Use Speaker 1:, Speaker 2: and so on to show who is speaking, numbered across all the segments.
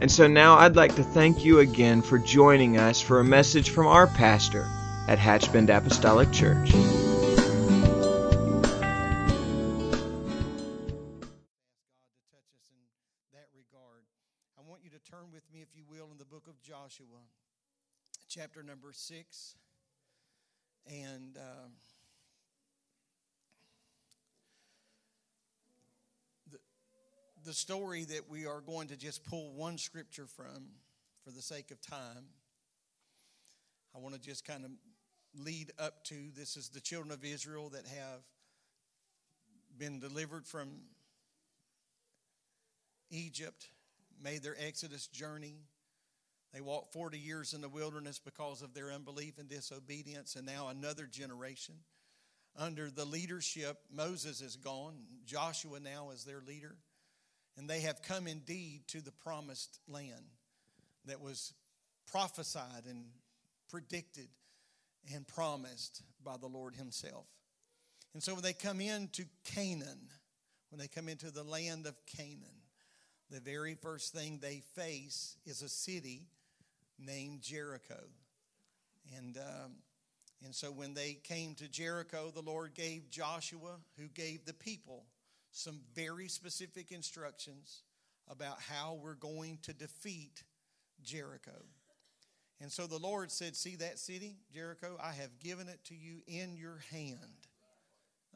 Speaker 1: And so now I'd like to thank you again for joining us for a message from our pastor at Hatchbend Apostolic Church.
Speaker 2: I want you to turn with me, if you will, in the book of Joshua, chapter number six. And uh, the story that we are going to just pull one scripture from for the sake of time, I want to just kind of lead up to this is the children of Israel that have been delivered from Egypt, made their Exodus journey. They walked 40 years in the wilderness because of their unbelief and disobedience, and now another generation. Under the leadership, Moses is gone, Joshua now is their leader, and they have come indeed to the promised land that was prophesied and predicted and promised by the Lord Himself. And so when they come into Canaan, when they come into the land of Canaan, the very first thing they face is a city named Jericho. And, um, and so when they came to Jericho, the Lord gave Joshua, who gave the people, some very specific instructions about how we're going to defeat Jericho. And so the Lord said, See that city, Jericho? I have given it to you in your hand.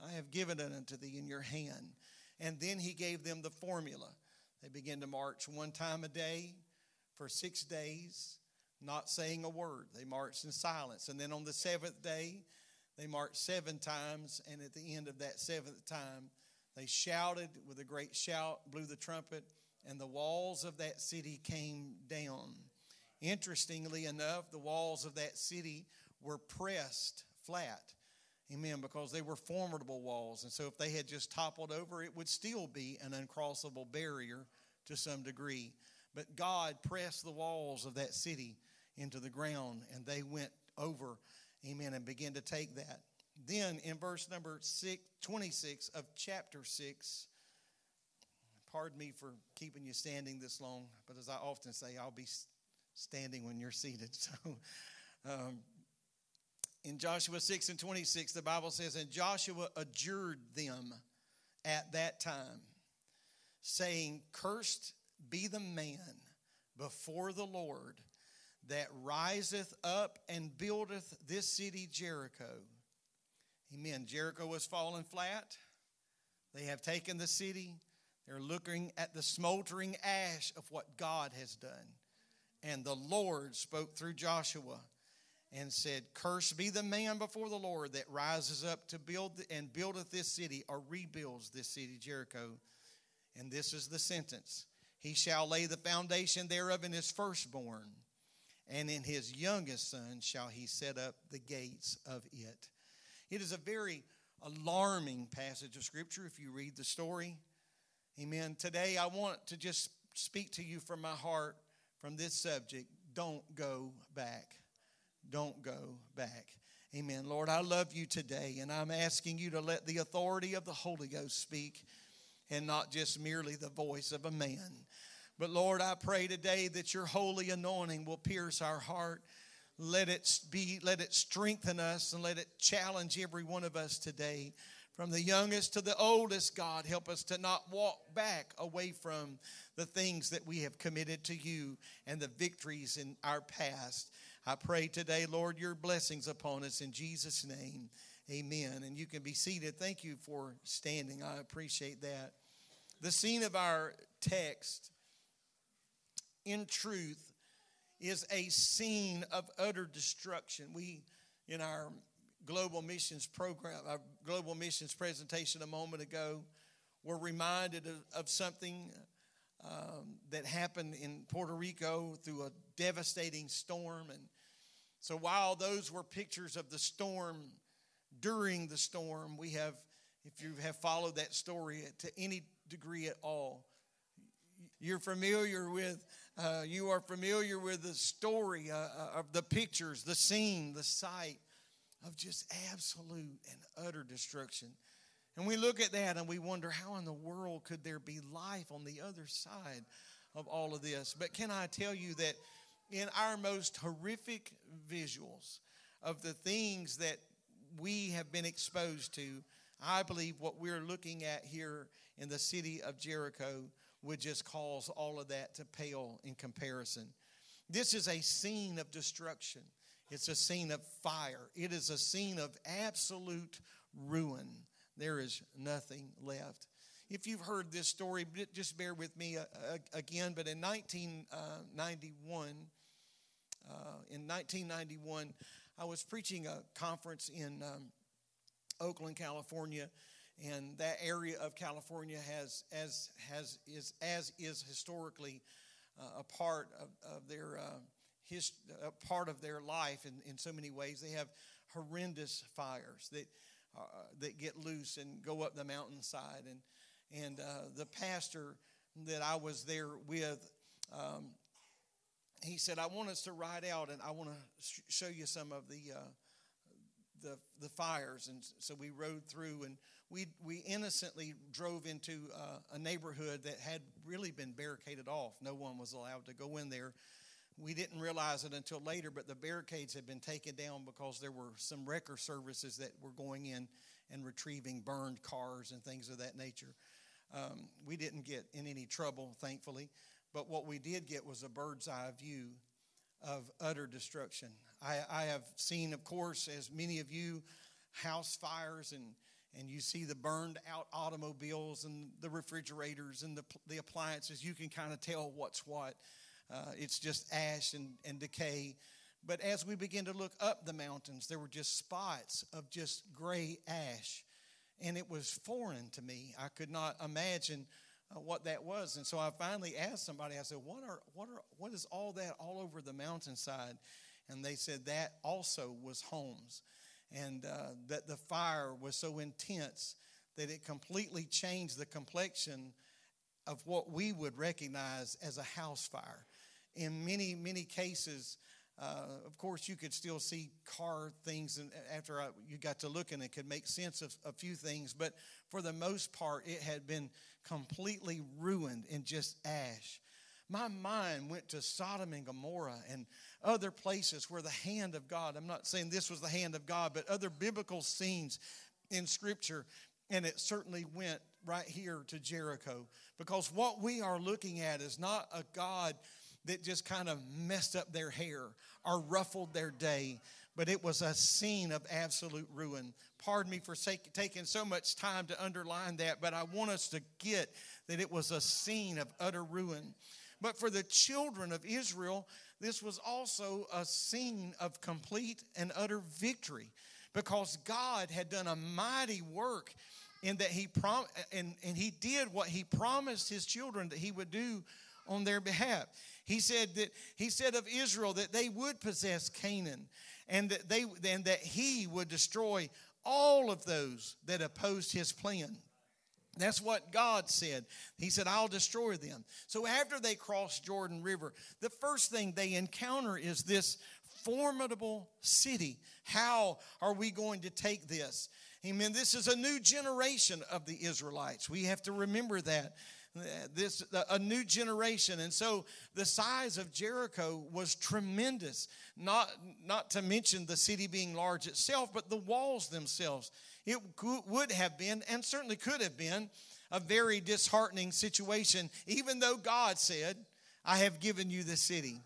Speaker 2: I have given it unto thee in your hand. And then he gave them the formula. They began to march one time a day for six days, not saying a word. They marched in silence. And then on the seventh day, they marched seven times. And at the end of that seventh time, they shouted with a great shout, blew the trumpet, and the walls of that city came down. Interestingly enough, the walls of that city were pressed flat. Amen. Because they were formidable walls. And so if they had just toppled over, it would still be an uncrossable barrier to some degree. But God pressed the walls of that city into the ground and they went over. Amen. And began to take that. Then in verse number six, 26 of chapter 6, pardon me for keeping you standing this long, but as I often say, I'll be standing when you're seated. So, um, in Joshua 6 and 26, the Bible says, And Joshua adjured them at that time, saying, Cursed be the man before the Lord that riseth up and buildeth this city Jericho. Amen. Jericho was fallen flat. They have taken the city. They're looking at the smoldering ash of what God has done. And the Lord spoke through Joshua and said, Cursed be the man before the Lord that rises up to build and buildeth this city or rebuilds this city, Jericho. And this is the sentence He shall lay the foundation thereof in his firstborn, and in his youngest son shall he set up the gates of it. It is a very alarming passage of Scripture if you read the story. Amen. Today I want to just speak to you from my heart from this subject don't go back. Don't go back. Amen. Lord, I love you today, and I'm asking you to let the authority of the Holy Ghost speak and not just merely the voice of a man. But Lord, I pray today that your holy anointing will pierce our heart. Let it be, let it strengthen us and let it challenge every one of us today. From the youngest to the oldest, God, help us to not walk back away from the things that we have committed to you and the victories in our past. I pray today, Lord, your blessings upon us in Jesus' name. Amen. And you can be seated. Thank you for standing. I appreciate that. The scene of our text, in truth, is a scene of utter destruction. We, in our global missions program, our global missions presentation a moment ago, were reminded of, of something um, that happened in Puerto Rico through a devastating storm. And so while those were pictures of the storm, during the storm, we have, if you have followed that story to any degree at all, you're familiar with, uh, you are familiar with the story uh, uh, of the pictures, the scene, the sight of just absolute and utter destruction. And we look at that and we wonder how in the world could there be life on the other side of all of this? But can I tell you that in our most horrific visuals of the things that we have been exposed to, I believe what we're looking at here in the city of Jericho would just cause all of that to pale in comparison. This is a scene of destruction. It's a scene of fire. It is a scene of absolute ruin. There is nothing left. If you've heard this story, just bear with me uh, uh, again. But in 1991, uh, in 1991, I was preaching a conference in um, Oakland, California, and that area of California has as has is as is historically uh, a part of, of their uh, his, part of their life in, in so many ways. They have horrendous fires that uh, that get loose and go up the mountainside, and and uh, the pastor that I was there with. Um, he said, "I want us to ride out, and I want to sh- show you some of the uh, the the fires." And so we rode through, and we, we innocently drove into uh, a neighborhood that had really been barricaded off. No one was allowed to go in there. We didn't realize it until later, but the barricades had been taken down because there were some wrecker services that were going in and retrieving burned cars and things of that nature. Um, we didn't get in any trouble, thankfully, but what we did get was a bird's eye view of utter destruction. I, I have seen, of course, as many of you, house fires and and you see the burned out automobiles and the refrigerators and the, the appliances, you can kind of tell what's what. Uh, it's just ash and, and decay. But as we begin to look up the mountains, there were just spots of just gray ash. And it was foreign to me. I could not imagine uh, what that was. And so I finally asked somebody, I said, what, are, what, are, what is all that all over the mountainside? And they said that also was homes and uh, that the fire was so intense that it completely changed the complexion of what we would recognize as a house fire. In many, many cases, uh, of course, you could still see car things, and after I, you got to looking, it could make sense of a few things. But for the most part, it had been completely ruined in just ash. My mind went to Sodom and Gomorrah and other places where the hand of God, I'm not saying this was the hand of God, but other biblical scenes in Scripture, and it certainly went right here to Jericho. Because what we are looking at is not a God that just kind of messed up their hair or ruffled their day, but it was a scene of absolute ruin. Pardon me for taking so much time to underline that, but I want us to get that it was a scene of utter ruin. But for the children of Israel, this was also a scene of complete and utter victory because God had done a mighty work in that he prom- and, and he did what he promised his children that he would do on their behalf. He said that he said of Israel that they would possess Canaan and that they and that he would destroy all of those that opposed his plan. That's what God said. He said, I'll destroy them. So after they cross Jordan River, the first thing they encounter is this formidable city. How are we going to take this? Amen. This is a new generation of the Israelites. We have to remember that. This a new generation, and so the size of Jericho was tremendous. Not not to mention the city being large itself, but the walls themselves. It would have been, and certainly could have been, a very disheartening situation, even though God said, I have given you the city.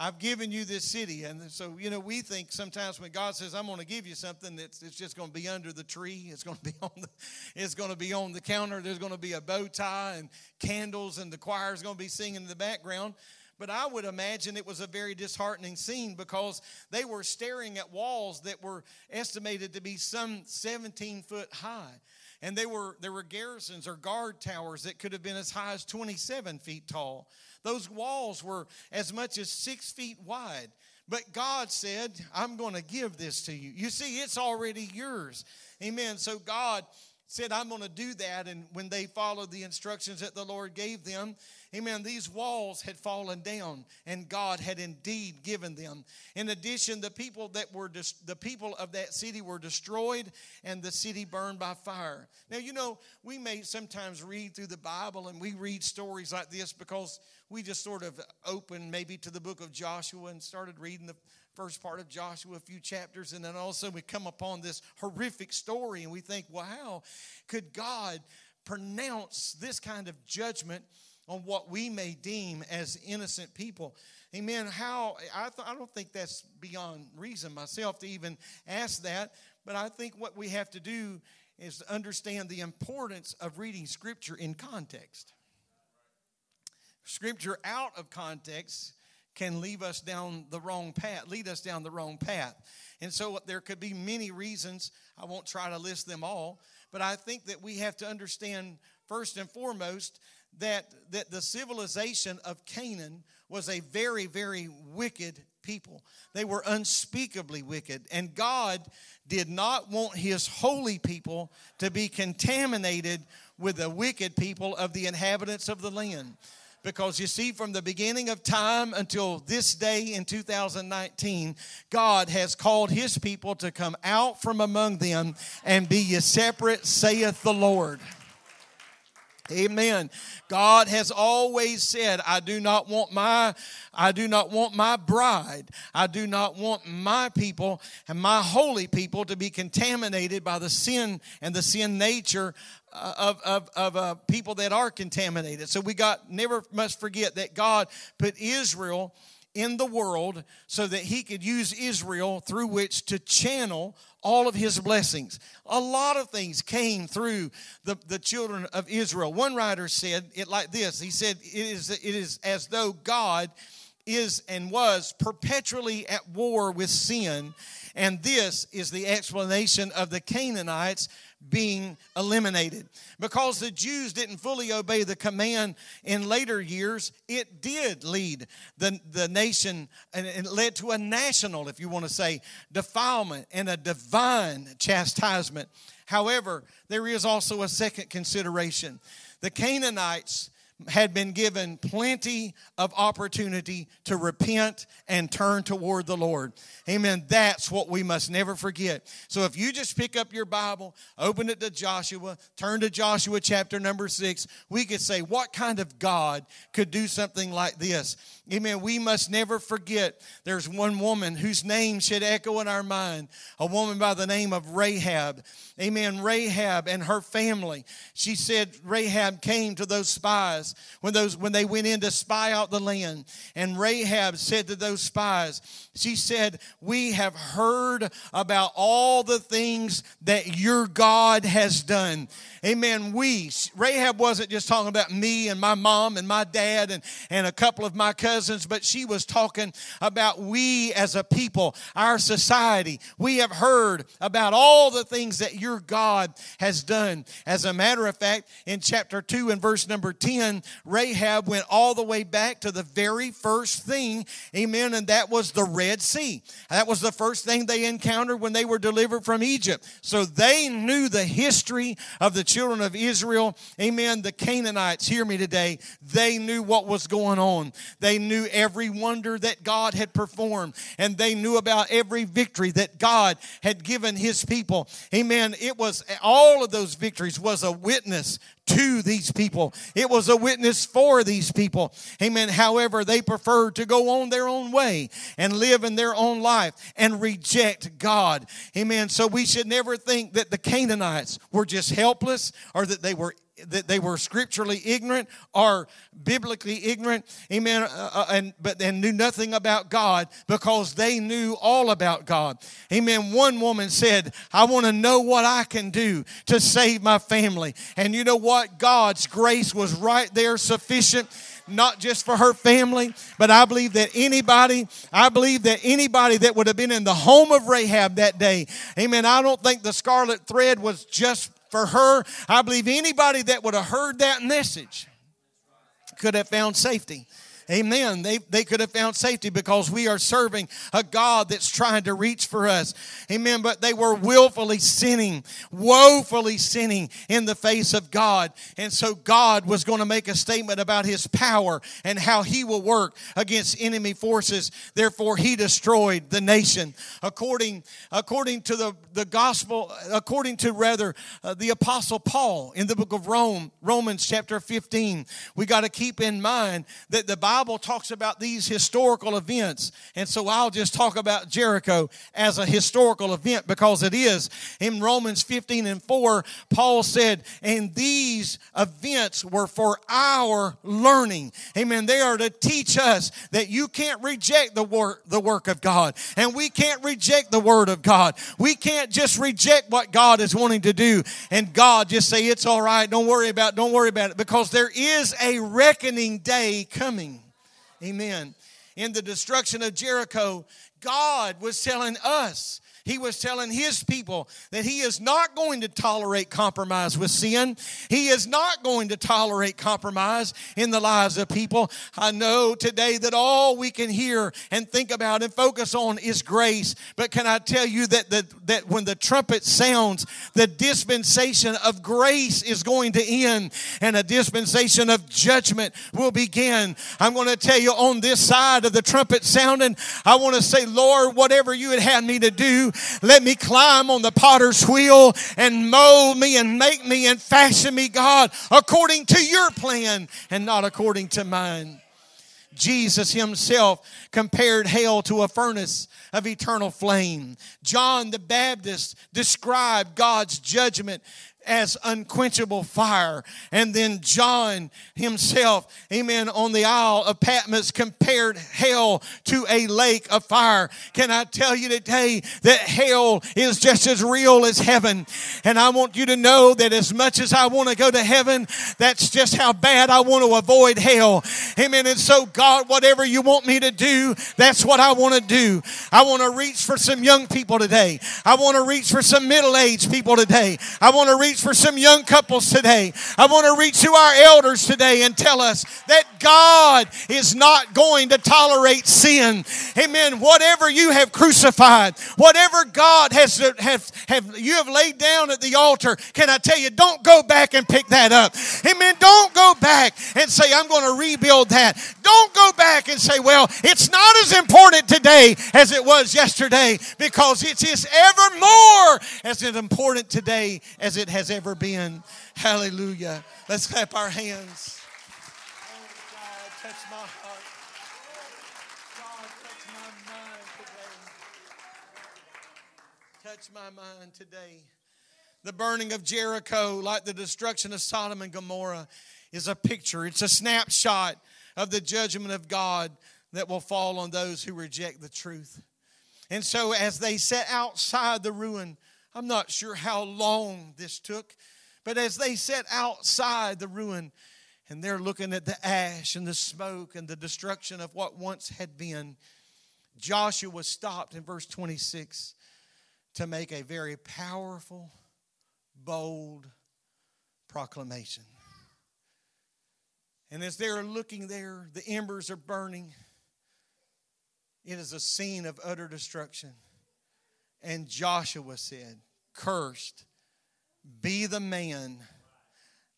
Speaker 2: I've given you this city. And so, you know, we think sometimes when God says, I'm going to give you something, that's it's just going to be under the tree. It's going to be on the, it's going to be on the counter. There's going to be a bow tie and candles, and the choir is going to be singing in the background. But I would imagine it was a very disheartening scene because they were staring at walls that were estimated to be some 17 foot high. and they were there were garrisons or guard towers that could have been as high as 27 feet tall. Those walls were as much as six feet wide. But God said, I'm going to give this to you. You see, it's already yours. Amen. So God said, I'm going to do that. And when they followed the instructions that the Lord gave them, Amen. These walls had fallen down and God had indeed given them. In addition, the people that were dis- the people of that city were destroyed and the city burned by fire. Now, you know, we may sometimes read through the Bible and we read stories like this because we just sort of opened maybe to the book of Joshua and started reading the first part of Joshua, a few chapters, and then also we come upon this horrific story and we think, how could God pronounce this kind of judgment on what we may deem as innocent people. Amen. How I, th- I don't think that's beyond reason myself to even ask that, but I think what we have to do is to understand the importance of reading Scripture in context. Scripture out of context can leave us down the wrong path, lead us down the wrong path. And so there could be many reasons. I won't try to list them all, but I think that we have to understand first and foremost that, that the civilization of Canaan was a very, very wicked people. They were unspeakably wicked. And God did not want his holy people to be contaminated with the wicked people of the inhabitants of the land. Because you see, from the beginning of time until this day in 2019, God has called his people to come out from among them and be ye separate, saith the Lord. Amen. God has always said, I do not want my I do not want my bride. I do not want my people and my holy people to be contaminated by the sin and the sin nature uh, of, of, of uh, people that are contaminated. So we got never must forget that God put Israel in the world so that he could use Israel through which to channel all of his blessings. A lot of things came through the, the children of Israel. One writer said it like this He said, It is, it is as though God is and was perpetually at war with sin. And this is the explanation of the Canaanites being eliminated. Because the Jews didn't fully obey the command in later years, it did lead the, the nation and it led to a national, if you want to say, defilement and a divine chastisement. However, there is also a second consideration. The Canaanites had been given plenty of opportunity to repent and turn toward the Lord. Amen. That's what we must never forget. So if you just pick up your Bible, open it to Joshua, turn to Joshua chapter number six, we could say, what kind of God could do something like this? Amen. We must never forget there's one woman whose name should echo in our mind, a woman by the name of Rahab. Amen. Rahab and her family. She said Rahab came to those spies when those when they went in to spy out the land. And Rahab said to those spies, she said, We have heard about all the things that your God has done. Amen. We, Rahab wasn't just talking about me and my mom and my dad and, and a couple of my cousins, but she was talking about we as a people, our society. We have heard about all the things that your God has done. As a matter of fact, in chapter 2 and verse number 10, Rahab went all the way back to the very first thing, amen, and that was the Red Sea. That was the first thing they encountered when they were delivered from Egypt. So they knew the history of the children of Israel. Amen. The Canaanites, hear me today, they knew what was going on. They knew every wonder that God had performed, and they knew about every victory that God had given his people. Amen. It was all of those victories was a witness to these people. It was a witness for these people. Amen. However, they preferred to go on their own way and live in their own life and reject God. Amen. So we should never think that the Canaanites were just helpless or that they were that they were scripturally ignorant or biblically ignorant amen uh, uh, and but and knew nothing about god because they knew all about god. Amen. One woman said i want to know what i can do to save my family. And you know what? God's grace was right there sufficient not just for her family, but I believe that anybody, I believe that anybody that would have been in the home of Rahab that day, amen. I don't think the scarlet thread was just for her, I believe anybody that would have heard that message could have found safety. Amen. They, they could have found safety because we are serving a God that's trying to reach for us. Amen. But they were willfully sinning, woefully sinning in the face of God. And so God was going to make a statement about his power and how he will work against enemy forces. Therefore, he destroyed the nation. According, according to the, the gospel, according to rather uh, the apostle Paul in the book of Rome, Romans chapter 15, we got to keep in mind that the Bible Bible talks about these historical events. And so I'll just talk about Jericho as a historical event because it is. In Romans 15 and 4, Paul said, and these events were for our learning. Amen. They are to teach us that you can't reject the work, the work of God. And we can't reject the word of God. We can't just reject what God is wanting to do and God just say, it's all right. Don't worry about it. Don't worry about it because there is a reckoning day coming. Amen. In the destruction of Jericho, God was telling us he was telling his people that he is not going to tolerate compromise with sin. He is not going to tolerate compromise in the lives of people. I know today that all we can hear and think about and focus on is grace. But can I tell you that, the, that when the trumpet sounds, the dispensation of grace is going to end and a dispensation of judgment will begin. I'm going to tell you on this side of the trumpet sounding, I want to say, Lord, whatever you had had me to do, let me climb on the potter's wheel and mold me and make me and fashion me, God, according to your plan and not according to mine. Jesus himself compared hell to a furnace of eternal flame. John the Baptist described God's judgment as unquenchable fire. And then John himself, amen, on the Isle of Patmos compared hell to a lake of fire. Can I tell you today that hell is just as real as heaven? And I want you to know that as much as I want to go to heaven, that's just how bad I want to avoid hell. Amen. And so, God, whatever you want me to do, that's what I want to do. I want to reach for some young people today. I want to reach for some middle aged people today. I want to reach for some young couples today. I want to reach to our elders today and tell us that God is not going to tolerate sin. Amen. Whatever you have crucified, whatever God has have, have you have laid down at the altar, can I tell you, don't go back and pick that up. Amen. Don't go back and say, I'm going to rebuild that. Don't go back and say, well, it's not as important today as it was yesterday because it is ever more as important today as it has ever been. Hallelujah. Let's clap our hands. Touch my heart. God, touch my mind today. Touch my mind today. The burning of Jericho, like the destruction of Sodom and Gomorrah, is a picture, it's a snapshot of the judgment of God that will fall on those who reject the truth. And so, as they sat outside the ruin, I'm not sure how long this took, but as they sat outside the ruin and they're looking at the ash and the smoke and the destruction of what once had been, Joshua stopped in verse 26 to make a very powerful, bold proclamation. And as they're looking there, the embers are burning. It is a scene of utter destruction. And Joshua said, Cursed be the man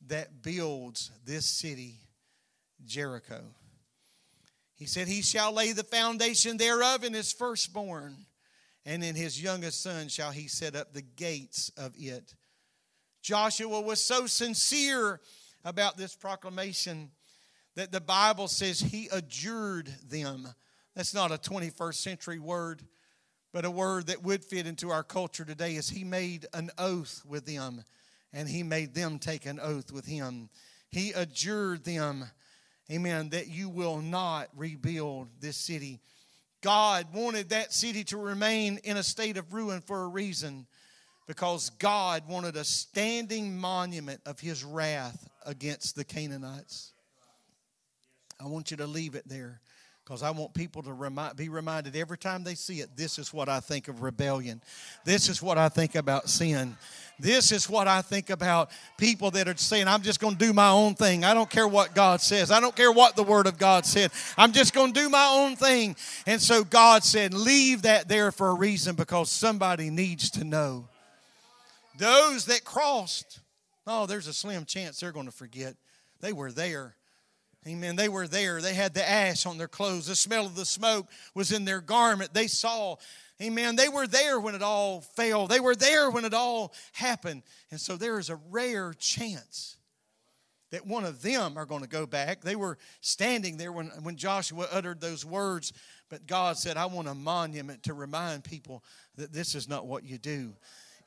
Speaker 2: that builds this city, Jericho. He said, He shall lay the foundation thereof in his firstborn, and in his youngest son shall he set up the gates of it. Joshua was so sincere about this proclamation that the Bible says he adjured them. That's not a 21st century word. But a word that would fit into our culture today is he made an oath with them, and he made them take an oath with him. He adjured them, amen, that you will not rebuild this city. God wanted that city to remain in a state of ruin for a reason because God wanted a standing monument of his wrath against the Canaanites. I want you to leave it there because I want people to remind, be reminded every time they see it this is what I think of rebellion. This is what I think about sin. This is what I think about people that are saying, I'm just going to do my own thing. I don't care what God says. I don't care what the Word of God said. I'm just going to do my own thing. And so God said, Leave that there for a reason because somebody needs to know. Those that crossed, oh, there's a slim chance they're going to forget. They were there. Amen. They were there. They had the ash on their clothes. The smell of the smoke was in their garment. They saw Amen. They were there when it all failed. They were there when it all happened. And so there is a rare chance that one of them are going to go back. They were standing there when, when Joshua uttered those words, but God said, I want a monument to remind people that this is not what you do.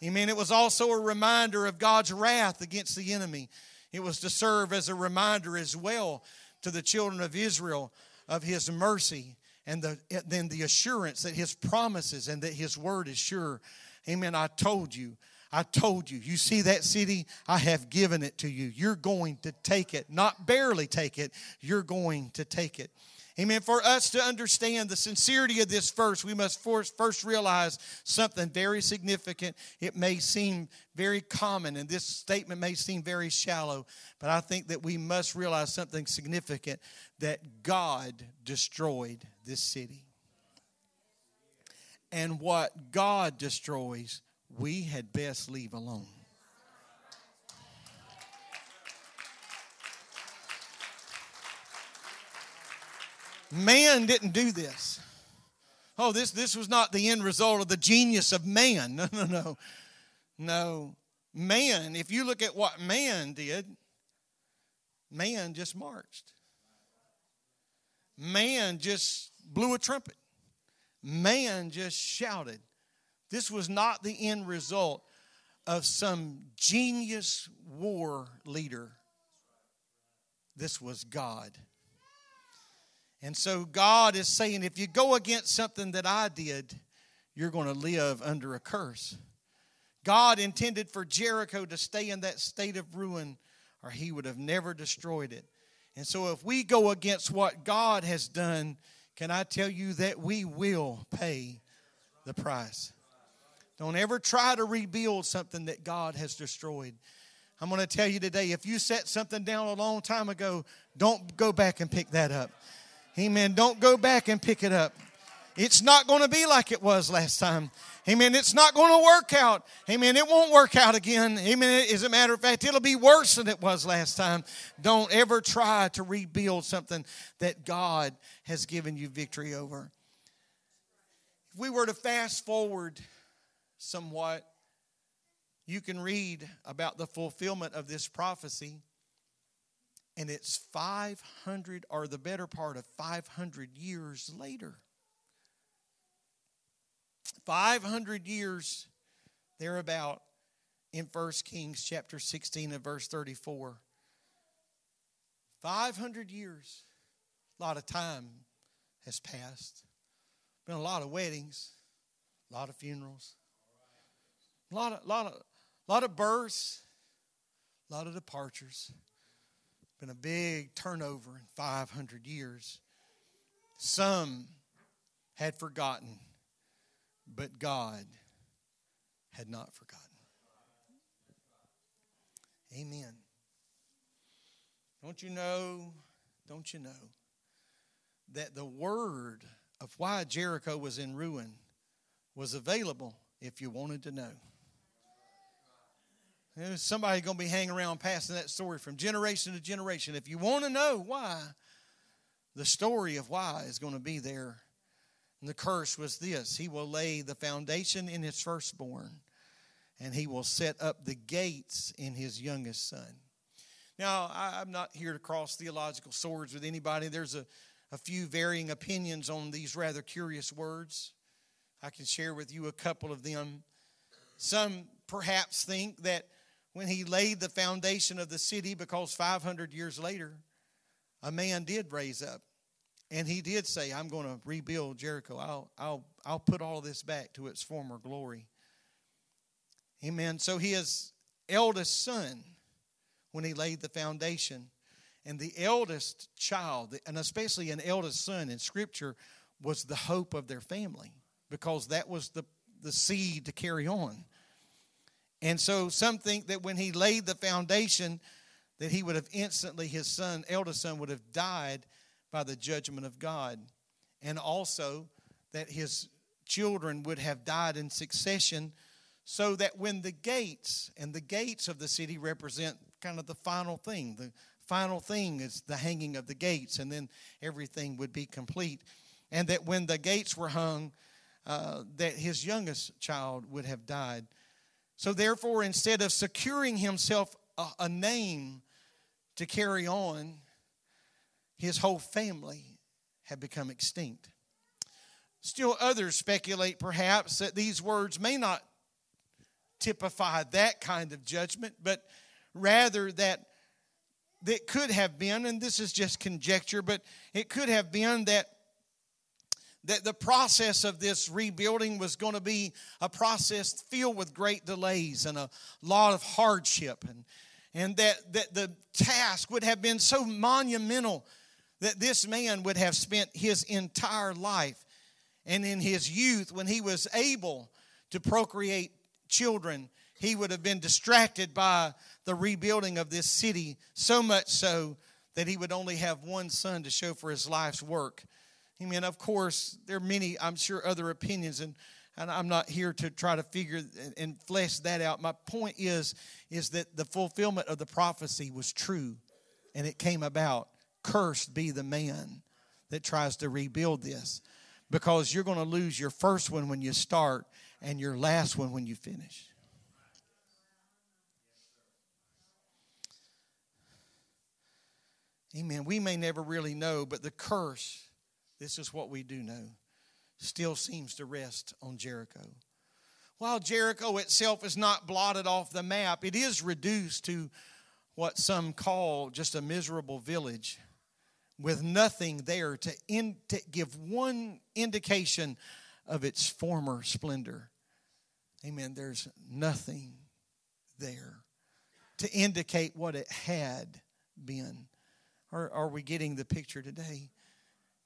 Speaker 2: Amen. It was also a reminder of God's wrath against the enemy. It was to serve as a reminder as well to the children of Israel of his mercy and the, then the assurance that his promises and that his word is sure. Amen. I told you. I told you. You see that city? I have given it to you. You're going to take it. Not barely take it, you're going to take it. Amen. For us to understand the sincerity of this verse, we must first realize something very significant. It may seem very common, and this statement may seem very shallow, but I think that we must realize something significant that God destroyed this city. And what God destroys, we had best leave alone. Man didn't do this. Oh, this, this was not the end result of the genius of man. No, no, no. No. Man, if you look at what man did, man just marched. Man just blew a trumpet. Man just shouted. This was not the end result of some genius war leader. This was God. And so God is saying, if you go against something that I did, you're going to live under a curse. God intended for Jericho to stay in that state of ruin, or he would have never destroyed it. And so, if we go against what God has done, can I tell you that we will pay the price? Don't ever try to rebuild something that God has destroyed. I'm going to tell you today if you set something down a long time ago, don't go back and pick that up. Amen. Don't go back and pick it up. It's not going to be like it was last time. Amen. It's not going to work out. Amen. It won't work out again. Amen. As a matter of fact, it'll be worse than it was last time. Don't ever try to rebuild something that God has given you victory over. If we were to fast forward somewhat, you can read about the fulfillment of this prophecy and it's 500 or the better part of 500 years later. 500 years thereabout in 1 kings chapter 16 and verse 34 500 years a lot of time has passed. Been a lot of weddings a lot of funerals a lot of, lot of, lot of births a lot of departures been a big turnover in 500 years. Some had forgotten, but God had not forgotten. Amen. Don't you know? Don't you know that the word of why Jericho was in ruin was available if you wanted to know? There's somebody going to be hanging around passing that story from generation to generation. If you want to know why, the story of why is going to be there. And the curse was this He will lay the foundation in his firstborn, and he will set up the gates in his youngest son. Now, I'm not here to cross theological swords with anybody. There's a, a few varying opinions on these rather curious words. I can share with you a couple of them. Some perhaps think that when he laid the foundation of the city because 500 years later, a man did raise up and he did say, I'm going to rebuild Jericho. I'll, I'll, I'll put all this back to its former glory. Amen. So his eldest son, when he laid the foundation, And the eldest child, and especially an eldest son in Scripture, was the hope of their family because that was the, the seed to carry on. And so some think that when he laid the foundation, that he would have instantly, his son, eldest son, would have died by the judgment of God. And also that his children would have died in succession, so that when the gates, and the gates of the city represent kind of the final thing, the final thing is the hanging of the gates, and then everything would be complete. And that when the gates were hung, uh, that his youngest child would have died. So, therefore, instead of securing himself a, a name to carry on, his whole family had become extinct. Still, others speculate perhaps that these words may not typify that kind of judgment, but rather that that could have been, and this is just conjecture, but it could have been that that the process of this rebuilding was going to be a process filled with great delays and a lot of hardship. And and that, that the task would have been so monumental that this man would have spent his entire life and in his youth when he was able to procreate children he would have been distracted by the rebuilding of this city so much so that he would only have one son to show for his life's work Mean, of course, there are many, I'm sure, other opinions, and, and I'm not here to try to figure and flesh that out. My point is, is that the fulfillment of the prophecy was true, and it came about. Cursed be the man that tries to rebuild this, because you're going to lose your first one when you start, and your last one when you finish. Amen. We may never really know, but the curse this is what we do know, still seems to rest on Jericho. While Jericho itself is not blotted off the map, it is reduced to what some call just a miserable village with nothing there to, in, to give one indication of its former splendor. Amen. There's nothing there to indicate what it had been. Or are we getting the picture today?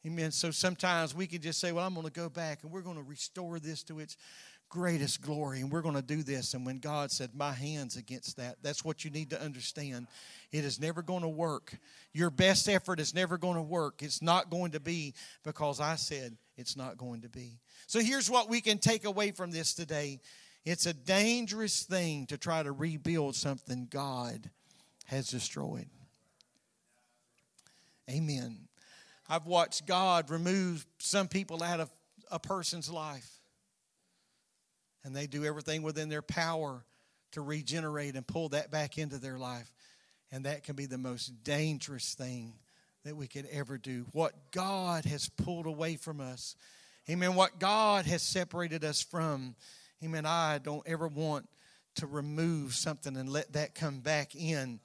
Speaker 2: Amen. So sometimes we can just say, well, I'm going to go back and we're going to restore this to its greatest glory and we're going to do this. And when God said, my hands against that, that's what you need to understand. It is never going to work. Your best effort is never going to work. It's not going to be because I said it's not going to be. So here's what we can take away from this today it's a dangerous thing to try to rebuild something God has destroyed. Amen. I've watched God remove some people out of a person's life. And they do everything within their power to regenerate and pull that back into their life. And that can be the most dangerous thing that we could ever do. What God has pulled away from us. Amen. What God has separated us from. Amen. I don't ever want to remove something and let that come back in.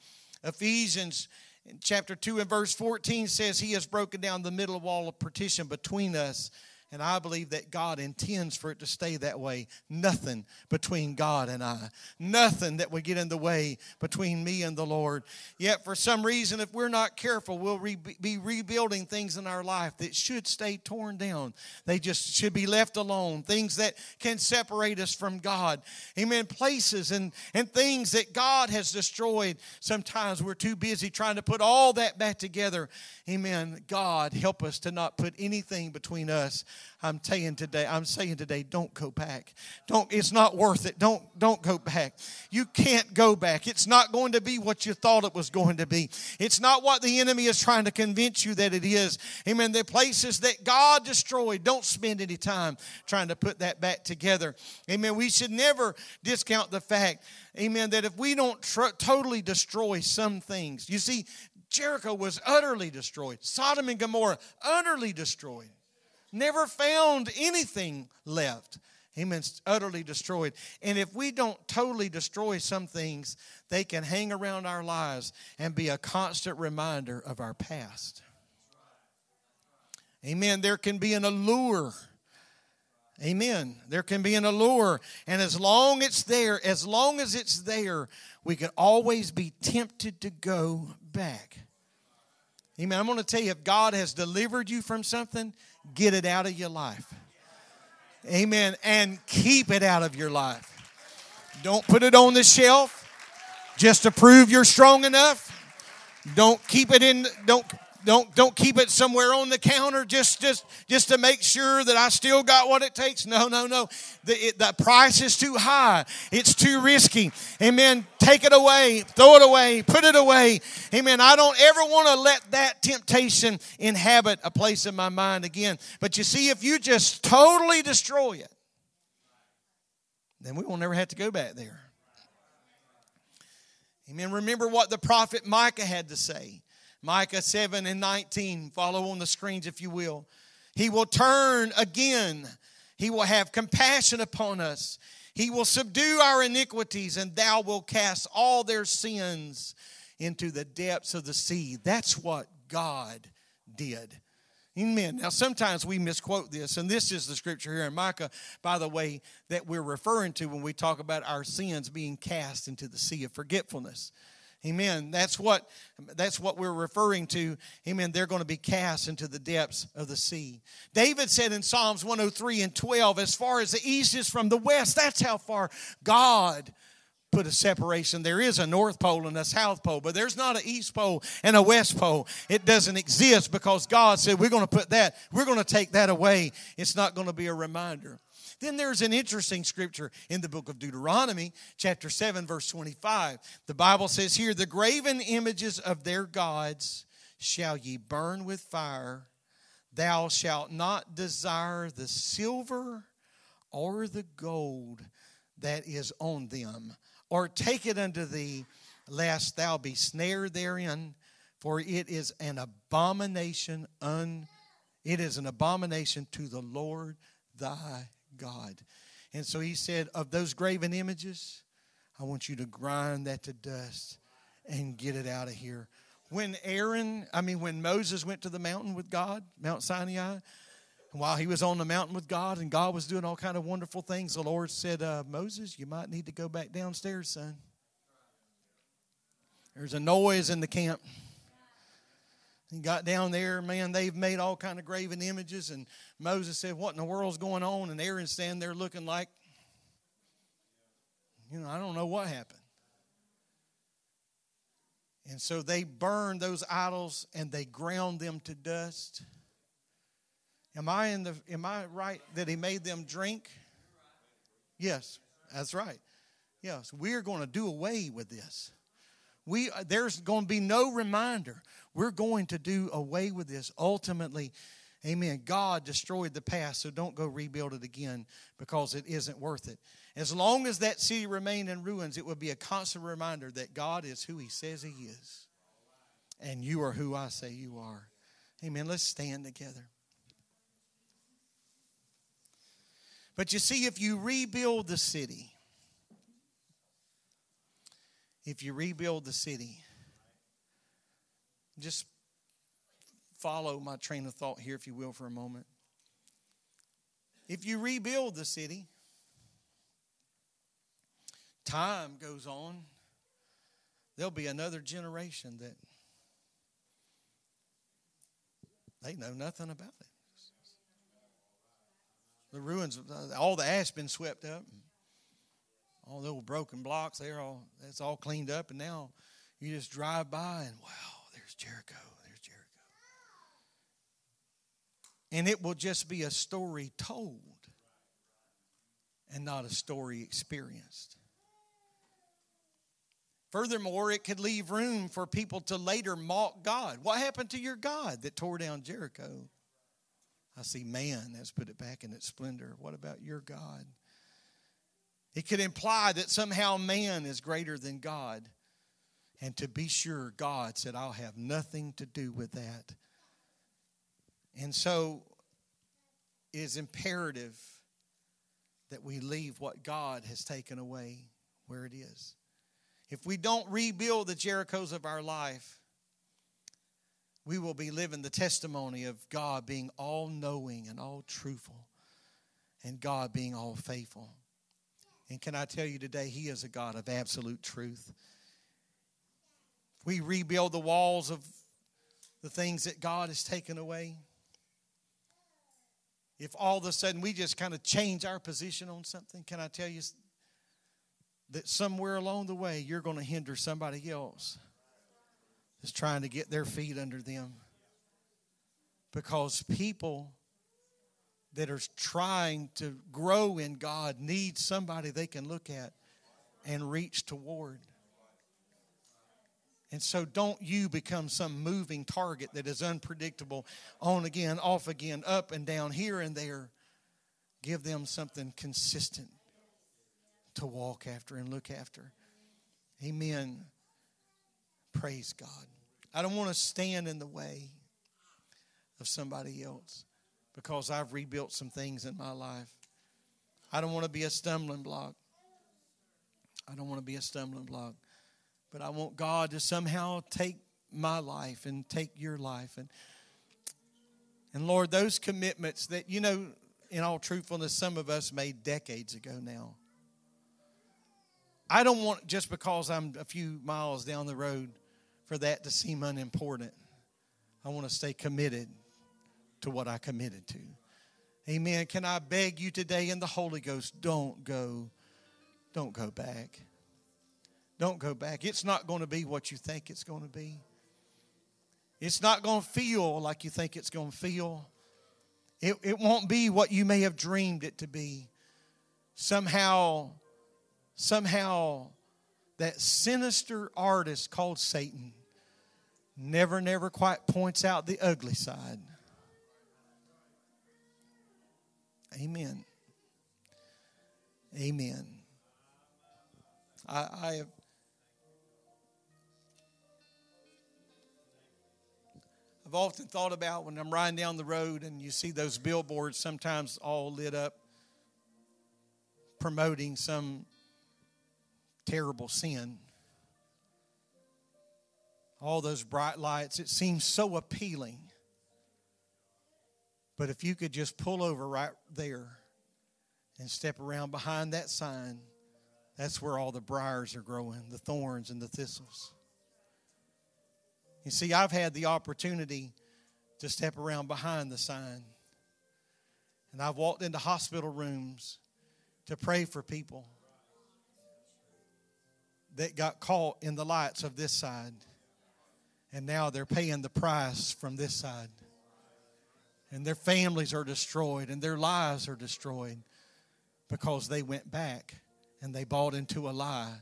Speaker 2: Ephesians in chapter 2 and verse 14 says, He has broken down the middle wall of partition between us and I believe that God intends for it to stay that way. Nothing between God and I. Nothing that would get in the way between me and the Lord. Yet, for some reason, if we're not careful, we'll re- be rebuilding things in our life that should stay torn down. They just should be left alone. Things that can separate us from God. Amen. Places and, and things that God has destroyed. Sometimes we're too busy trying to put all that back together. Amen. God, help us to not put anything between us I'm saying today, I'm saying today, don't go back. Don't, it's not worth it. Don't, don't go back. You can't go back. It's not going to be what you thought it was going to be. It's not what the enemy is trying to convince you that it is. Amen. The places that God destroyed, don't spend any time trying to put that back together. Amen. We should never discount the fact, amen, that if we don't tr- totally destroy some things, you see, Jericho was utterly destroyed. Sodom and Gomorrah, utterly destroyed never found anything left. Amen. Utterly destroyed. And if we don't totally destroy some things, they can hang around our lives and be a constant reminder of our past. Amen. There can be an allure. Amen. There can be an allure. And as long as it's there, as long as it's there, we can always be tempted to go back. Amen. I'm going to tell you if God has delivered you from something, get it out of your life. Amen. And keep it out of your life. Don't put it on the shelf just to prove you're strong enough. Don't keep it in don't don't don't keep it somewhere on the counter just just just to make sure that I still got what it takes. No, no, no. The, it, the price is too high. It's too risky. Amen. Take it away. Throw it away. Put it away. Amen. I don't ever want to let that temptation inhabit a place in my mind again. But you see, if you just totally destroy it, then we will never have to go back there. Amen. Remember what the prophet Micah had to say. Micah 7 and 19. Follow on the screens if you will. He will turn again. He will have compassion upon us. He will subdue our iniquities, and thou wilt cast all their sins into the depths of the sea. That's what God did. Amen. Now, sometimes we misquote this, and this is the scripture here in Micah, by the way, that we're referring to when we talk about our sins being cast into the sea of forgetfulness. Amen. That's what that's what we're referring to. Amen. They're going to be cast into the depths of the sea. David said in Psalms 103 and 12, as far as the east is from the west, that's how far God put a separation. There is a North Pole and a South Pole, but there's not an East Pole and a West Pole. It doesn't exist because God said, We're going to put that, we're going to take that away. It's not going to be a reminder. Then there's an interesting scripture in the book of Deuteronomy, chapter 7, verse 25. The Bible says here, The graven images of their gods shall ye burn with fire. Thou shalt not desire the silver or the gold that is on them or take it unto thee, lest thou be snared therein, for it is an abomination un it is an abomination to the Lord thy God. And so he said, Of those graven images, I want you to grind that to dust and get it out of here. When Aaron, I mean, when Moses went to the mountain with God, Mount Sinai, while he was on the mountain with God and God was doing all kind of wonderful things, the Lord said, uh, Moses, you might need to go back downstairs, son. There's a noise in the camp. He got down there, man, they've made all kind of graven images. And Moses said, What in the world's going on? And Aaron's standing there looking like, you know, I don't know what happened. And so they burned those idols and they ground them to dust. Am I in the am I right that he made them drink? Yes, that's right. Yes, we're going to do away with this. We there's going to be no reminder. We're going to do away with this. Ultimately, amen. God destroyed the past, so don't go rebuild it again because it isn't worth it. As long as that city remained in ruins, it would be a constant reminder that God is who he says he is. And you are who I say you are. Amen. Let's stand together. But you see, if you rebuild the city, if you rebuild the city, just follow my train of thought here, if you will, for a moment. If you rebuild the city, time goes on, there'll be another generation that they know nothing about it. The ruins, all the ash been swept up. All the old broken blocks, they're all that's all cleaned up, and now you just drive by and wow, there's Jericho, there's Jericho. And it will just be a story told and not a story experienced. Furthermore, it could leave room for people to later mock God. What happened to your God that tore down Jericho? I see man has put it back in its splendor. What about your God? It could imply that somehow man is greater than God. And to be sure, God said, I'll have nothing to do with that. And so it is imperative that we leave what God has taken away where it is. If we don't rebuild the Jerichos of our life, we will be living the testimony of God being all knowing and all truthful and God being all faithful. And can I tell you today, He is a God of absolute truth. We rebuild the walls of the things that God has taken away? If all of a sudden we just kind of change our position on something, can I tell you that somewhere along the way you're going to hinder somebody else that's trying to get their feet under them? Because people that are trying to grow in God need somebody they can look at and reach toward. And so don't you become some moving target that is unpredictable, on again, off again, up and down, here and there. Give them something consistent to walk after and look after. Amen. Praise God. I don't want to stand in the way of somebody else because I've rebuilt some things in my life. I don't want to be a stumbling block. I don't want to be a stumbling block. But I want God to somehow take my life and take your life. And, and Lord, those commitments that, you know, in all truthfulness, some of us made decades ago now. I don't want, just because I'm a few miles down the road, for that to seem unimportant. I want to stay committed to what I committed to. Amen. Can I beg you today in the Holy Ghost, don't go, don't go back. Don't go back. It's not going to be what you think it's going to be. It's not going to feel like you think it's going to feel. It, it won't be what you may have dreamed it to be. Somehow, somehow, that sinister artist called Satan never, never quite points out the ugly side. Amen. Amen. I, I have. I've often thought about when I'm riding down the road and you see those billboards sometimes all lit up promoting some terrible sin. All those bright lights, it seems so appealing. But if you could just pull over right there and step around behind that sign, that's where all the briars are growing, the thorns and the thistles. You see, I've had the opportunity to step around behind the sign. And I've walked into hospital rooms to pray for people that got caught in the lights of this side. And now they're paying the price from this side and their families are destroyed and their lives are destroyed because they went back and they bought into a lie.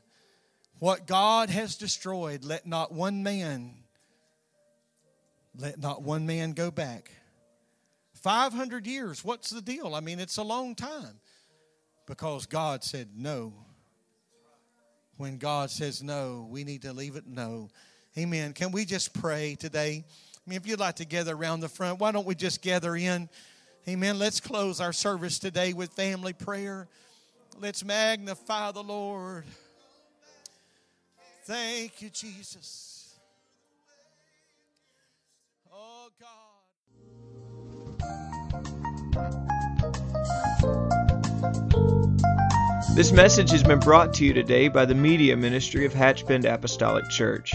Speaker 2: What God has destroyed, let not one man let not one man go back. 500 years, what's the deal? I mean, it's a long time. Because God said no. When God says no, we need to leave it no. Amen. Can we just pray today? Mean, if you'd like to gather around the front, why don't we just gather in? Amen. Let's close our service today with family prayer. Let's magnify the Lord. Thank you, Jesus. Oh, God.
Speaker 1: This message has been brought to you today by the Media Ministry of Hatchbend Apostolic Church.